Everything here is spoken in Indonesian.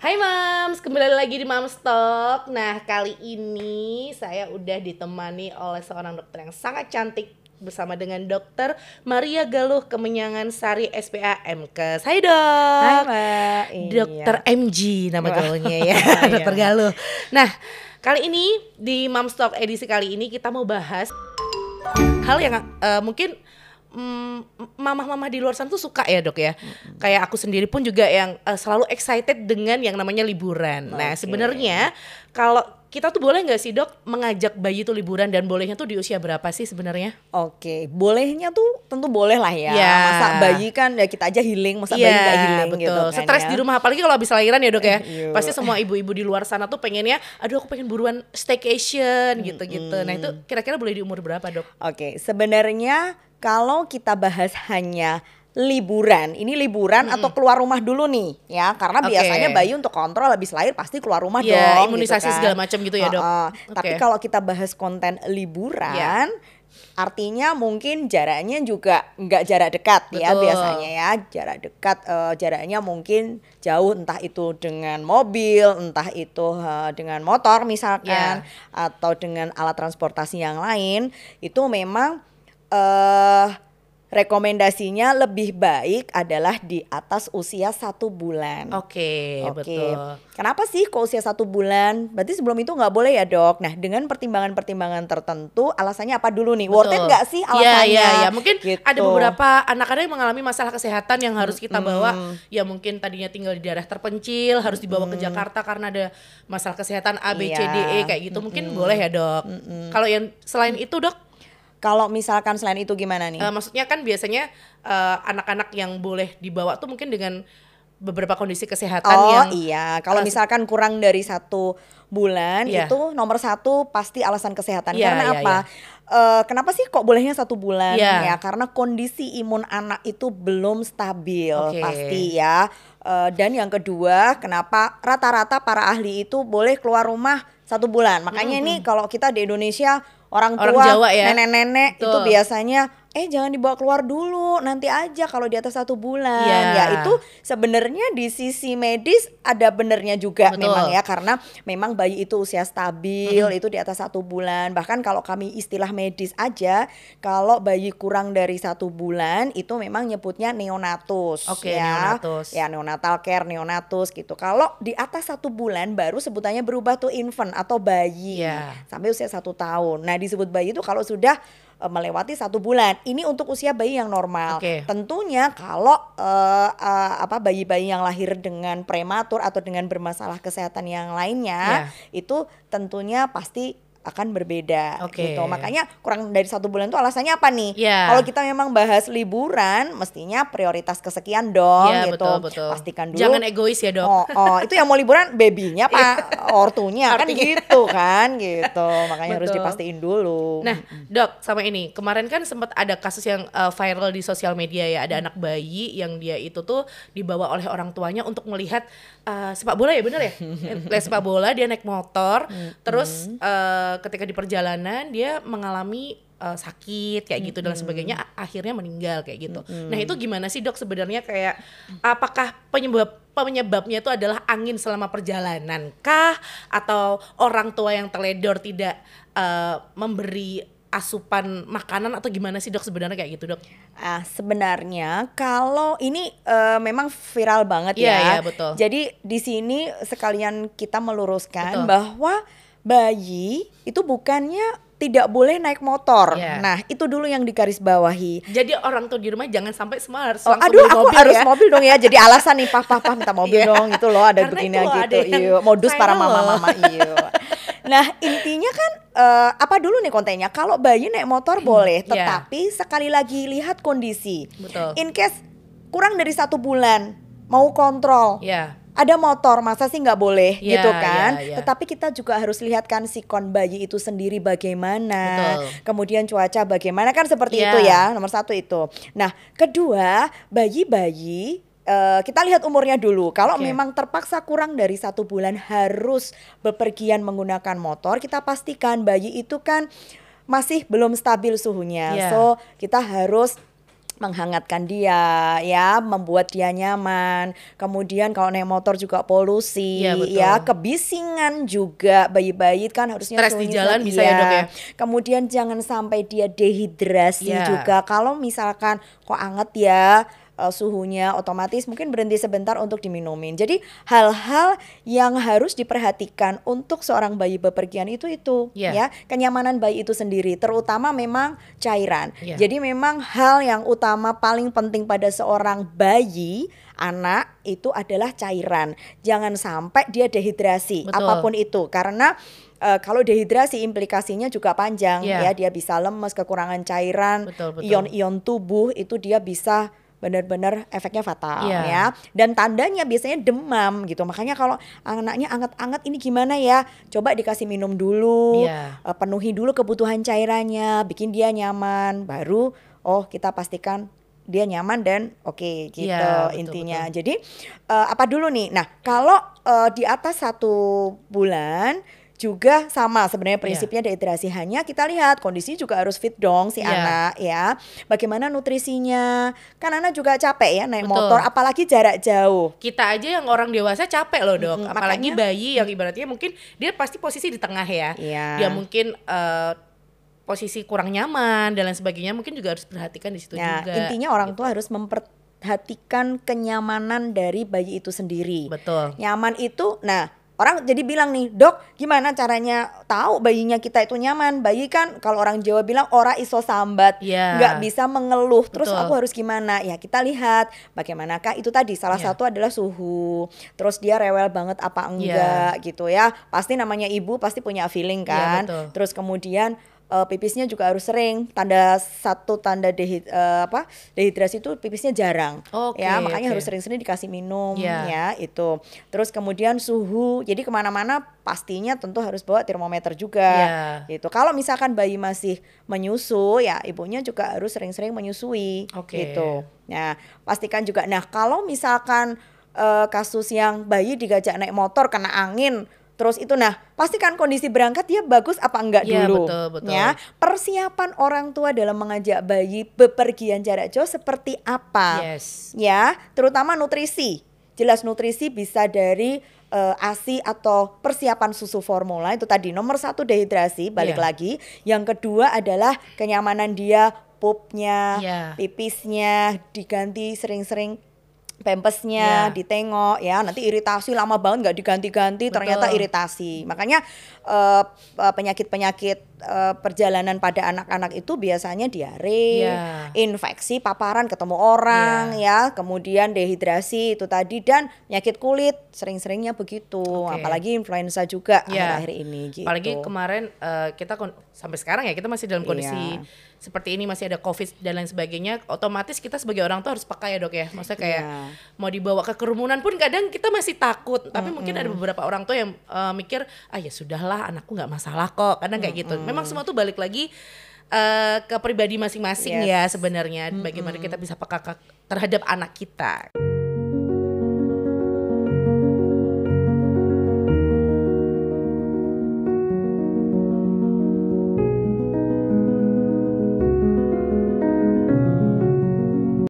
Hai Mams, kembali lagi di Mams Talk. Nah, kali ini saya udah ditemani oleh seorang dokter yang sangat cantik bersama dengan dokter Maria Galuh Kemenyangan Sari SPA MKes. Hai dok. Hai Mbak. Dokter MG nama gaulnya ya, dokter Galuh. Nah, kali ini di Mams Talk edisi kali ini kita mau bahas hal yang uh, mungkin mamah-mamah di luar sana tuh suka ya dok ya. hmm Kayak aku sendiri pun juga yang uh, selalu excited dengan yang namanya liburan. Okay. Nah sebenarnya kalau kita tuh boleh nggak sih dok mengajak bayi tuh liburan dan bolehnya tuh di usia berapa sih sebenarnya? Oke, bolehnya tuh tentu boleh lah ya. ya. Masa bayi kan ya kita aja healing, masa ya, bayi nggak healing betul. gitu kan Stres ya. di rumah apalagi kalau habis lahiran ya dok ya. Iya. Pasti semua ibu-ibu di luar sana tuh pengennya, aduh aku pengen buruan staycation gitu-gitu. Hmm. Nah itu kira-kira boleh di umur berapa dok? Oke, sebenarnya kalau kita bahas hanya liburan. Ini liburan hmm. atau keluar rumah dulu nih ya, karena okay. biasanya bayi untuk kontrol habis lahir pasti keluar rumah yeah, dong. imunisasi gitu kan. segala macam gitu ya, Dok. Uh, uh. Okay. Tapi kalau kita bahas konten liburan yeah. Artinya mungkin jaraknya juga nggak jarak dekat ya, Betul. ya biasanya ya jarak dekat uh, jaraknya mungkin jauh entah itu dengan mobil entah itu uh, dengan motor misalkan yeah. atau dengan alat transportasi yang lain itu memang uh, rekomendasinya lebih baik adalah di atas usia satu bulan. Oke, okay, okay. betul. Kenapa sih kok usia satu bulan? Berarti sebelum itu nggak boleh ya dok? Nah dengan pertimbangan-pertimbangan tertentu, alasannya apa dulu nih? Betul. Worth it nggak sih iya, alasannya? Iya, iya, ya. Mungkin gitu. ada beberapa anak-anak yang mengalami masalah kesehatan yang harus kita bawa. Hmm. Ya mungkin tadinya tinggal di daerah terpencil, harus dibawa hmm. ke Jakarta karena ada masalah kesehatan A, B, C, D, E iya. kayak gitu. Mungkin hmm. boleh ya dok. Hmm. Kalau yang selain itu dok? Kalau misalkan selain itu gimana nih? Uh, maksudnya kan biasanya eh, anak-anak uh, yang boleh dibawa tuh mungkin dengan beberapa kondisi kesehatan oh, yang iya kalau uh, misalkan kurang dari satu bulan yeah. itu nomor satu pasti alasan kesehatan yeah, karena yeah, apa yeah. Uh, kenapa sih kok bolehnya satu bulan yeah. ya karena kondisi imun anak itu belum stabil okay. pasti ya uh, dan yang kedua kenapa rata-rata para ahli itu boleh keluar rumah satu bulan makanya mm -hmm. ini kalau kita di Indonesia orang tua, orang Jawa ya. nenek-nenek itu biasanya eh jangan dibawa keluar dulu nanti aja kalau di atas satu bulan yeah. ya itu sebenarnya di sisi medis ada benernya juga Betul. memang ya karena memang bayi itu usia stabil mm. itu di atas satu bulan bahkan kalau kami istilah medis aja kalau bayi kurang dari satu bulan itu memang nyebutnya neonatus okay, ya neonatus. ya neonatal care neonatus gitu kalau di atas satu bulan baru sebutannya berubah tuh infant atau bayi yeah. sampai usia satu tahun nah disebut bayi itu kalau sudah uh, melewati satu bulan. Ini untuk usia bayi yang normal. Okay. Tentunya kalau uh, uh, apa bayi-bayi yang lahir dengan prematur atau dengan bermasalah kesehatan yang lainnya yeah. itu tentunya pasti akan berbeda okay. gitu. Makanya kurang dari satu bulan itu alasannya apa nih? Yeah. Kalau kita memang bahas liburan, mestinya prioritas kesekian dong yeah, gitu. Betul, betul. Pastikan dulu. Jangan egois ya dok. Oh, oh itu yang mau liburan babynya pak, ortunya kan gitu kan gitu. Makanya betul. harus dipastiin dulu. Nah dok sama ini kemarin kan sempat ada kasus yang uh, viral di sosial media ya ada hmm. anak bayi yang dia itu tuh dibawa oleh orang tuanya untuk melihat uh, sepak bola ya bener ya? Les sepak bola dia naik motor, hmm. terus uh, ketika di perjalanan dia mengalami uh, sakit kayak gitu dan sebagainya akhirnya meninggal kayak gitu. Mm-hmm. Nah, itu gimana sih Dok sebenarnya kayak apakah penyebab penyebabnya itu adalah angin selama perjalanan kah atau orang tua yang teledor tidak uh, memberi asupan makanan atau gimana sih dok sebenarnya kayak gitu dok? Ah sebenarnya kalau ini uh, memang viral banget yeah, ya. Iya betul. Jadi di sini sekalian kita meluruskan betul. bahwa bayi itu bukannya tidak boleh naik motor. Yeah. Nah, itu dulu yang digarisbawahi. Jadi orang tuh di rumah jangan sampai semua harus oh, aduh, aku mobil harus ya? mobil dong ya. Jadi alasan nih, papa, papa minta mobil yeah. dong. Itu loh ada begini gitu. Iya, modus para mama-mama iya. Nah, intinya kan uh, apa dulu nih kontennya? Kalau bayi naik motor boleh, iya. tetapi yeah. sekali lagi lihat kondisi. Betul. In case kurang dari satu bulan mau kontrol. Yeah ada motor masa sih nggak boleh yeah, gitu kan yeah, yeah. tetapi kita juga harus lihat kan sikon bayi itu sendiri bagaimana Betul. kemudian cuaca bagaimana kan seperti yeah. itu ya nomor satu itu nah kedua bayi-bayi Uh, kita lihat umurnya dulu. Kalau okay. memang terpaksa kurang dari satu bulan harus bepergian menggunakan motor, kita pastikan bayi itu kan masih belum stabil suhunya. Yeah. So kita harus menghangatkan dia ya membuat dia nyaman. Kemudian kalau naik motor juga polusi ya, betul. ya kebisingan juga. Bayi-bayi kan harusnya stres di jalan bisa ya dok ya? kemudian jangan sampai dia dehidrasi ya. juga. Kalau misalkan kok anget ya uh, suhunya otomatis mungkin berhenti sebentar untuk diminumin. Jadi hal-hal yang harus diperhatikan untuk seorang bayi bepergian itu itu yeah. ya kenyamanan bayi itu sendiri, terutama memang cairan. Yeah. Jadi memang hal yang utama paling penting pada seorang bayi anak itu adalah cairan. Jangan sampai dia dehidrasi Betul. apa pun itu karena uh, kalau dehidrasi implikasinya juga panjang yeah. ya dia bisa lemes kekurangan cairan ion-ion tubuh itu dia bisa benar-benar efeknya fatal yeah. ya. Dan tandanya biasanya demam gitu. Makanya kalau anaknya anget-anget ini gimana ya? Coba dikasih minum dulu, yeah. uh, penuhi dulu kebutuhan cairannya, bikin dia nyaman, baru oh kita pastikan dia nyaman dan oke okay, gitu yeah, betul, intinya. Betul. Jadi uh, apa dulu nih? Nah kalau uh, di atas satu bulan juga sama sebenarnya iya. prinsipnya yeah. dehidrasi hanya kita lihat kondisi juga harus fit dong si yeah. anak ya bagaimana nutrisinya kan anak juga capek ya naik Betul. motor apalagi jarak jauh kita aja yang orang dewasa capek loh dok hmm, apalagi makanya, bayi yang ibaratnya mungkin dia pasti posisi di tengah ya yeah. dia mungkin uh, posisi kurang nyaman dan lain sebagainya mungkin juga harus perhatikan di situ nah, juga intinya orang tua harus memperhatikan kenyamanan dari bayi itu sendiri betul nyaman itu nah orang jadi bilang nih dok gimana caranya tahu bayinya kita itu nyaman bayi kan kalau orang Jawa bilang ora iso sambat yeah. nggak bisa mengeluh terus Betul. aku harus gimana ya kita lihat bagaimanakah itu tadi salah yeah. satu adalah suhu terus dia rewel banget apa iya. enggak yeah. gitu ya pasti namanya ibu pasti punya feeling iya, kan yeah, terus kemudian uh, pipisnya juga harus sering. Tanda satu tanda dehid uh, apa dehidrasi itu pipisnya jarang. Okay, ya makanya okay. harus sering-sering dikasih minum yeah. ya itu. Terus kemudian suhu. Jadi ke mana-mana pastinya tentu harus bawa termometer juga. Yeah. Gitu. Kalau misalkan bayi masih menyusu ya ibunya juga harus sering-sering menyusui. Okay. Gitu. Nah pastikan juga. Nah kalau misalkan uh, kasus yang bayi digajak naik motor kena angin Terus itu nah, pastikan kondisi berangkat dia bagus apa enggak ya, dulu. betul, betul. Ya, persiapan orang tua dalam mengajak bayi bepergian jarak jauh seperti apa? Yes. Ya, terutama nutrisi. Jelas nutrisi bisa dari uh, ASI atau persiapan susu formula itu tadi nomor satu dehidrasi balik yeah. lagi. Yang kedua adalah kenyamanan dia pupnya, yeah. pipisnya diganti sering-sering pempesnya yeah. ditengok ya nanti iritasi lama banget nggak diganti-ganti ternyata iritasi makanya uh, penyakit-penyakit uh, perjalanan pada anak-anak itu biasanya diare yeah. infeksi paparan ketemu orang yeah. ya kemudian dehidrasi itu tadi dan penyakit kulit sering-seringnya begitu okay. apalagi influenza juga yeah. akhir-akhir ini gitu. apalagi kemarin uh, kita sampai sekarang ya kita masih dalam kondisi yeah seperti ini masih ada covid dan lain sebagainya otomatis kita sebagai orang tuh harus pakai ya dok ya maksudnya kayak yeah. mau dibawa ke kerumunan pun kadang kita masih takut tapi mm -hmm. mungkin ada beberapa orang tuh yang uh, mikir ah ya sudahlah anakku nggak masalah kok kadang kayak mm -hmm. gitu memang semua tuh balik lagi uh, ke pribadi masing-masing yes. ya sebenarnya bagaimana mm -hmm. kita bisa peka terhadap anak kita.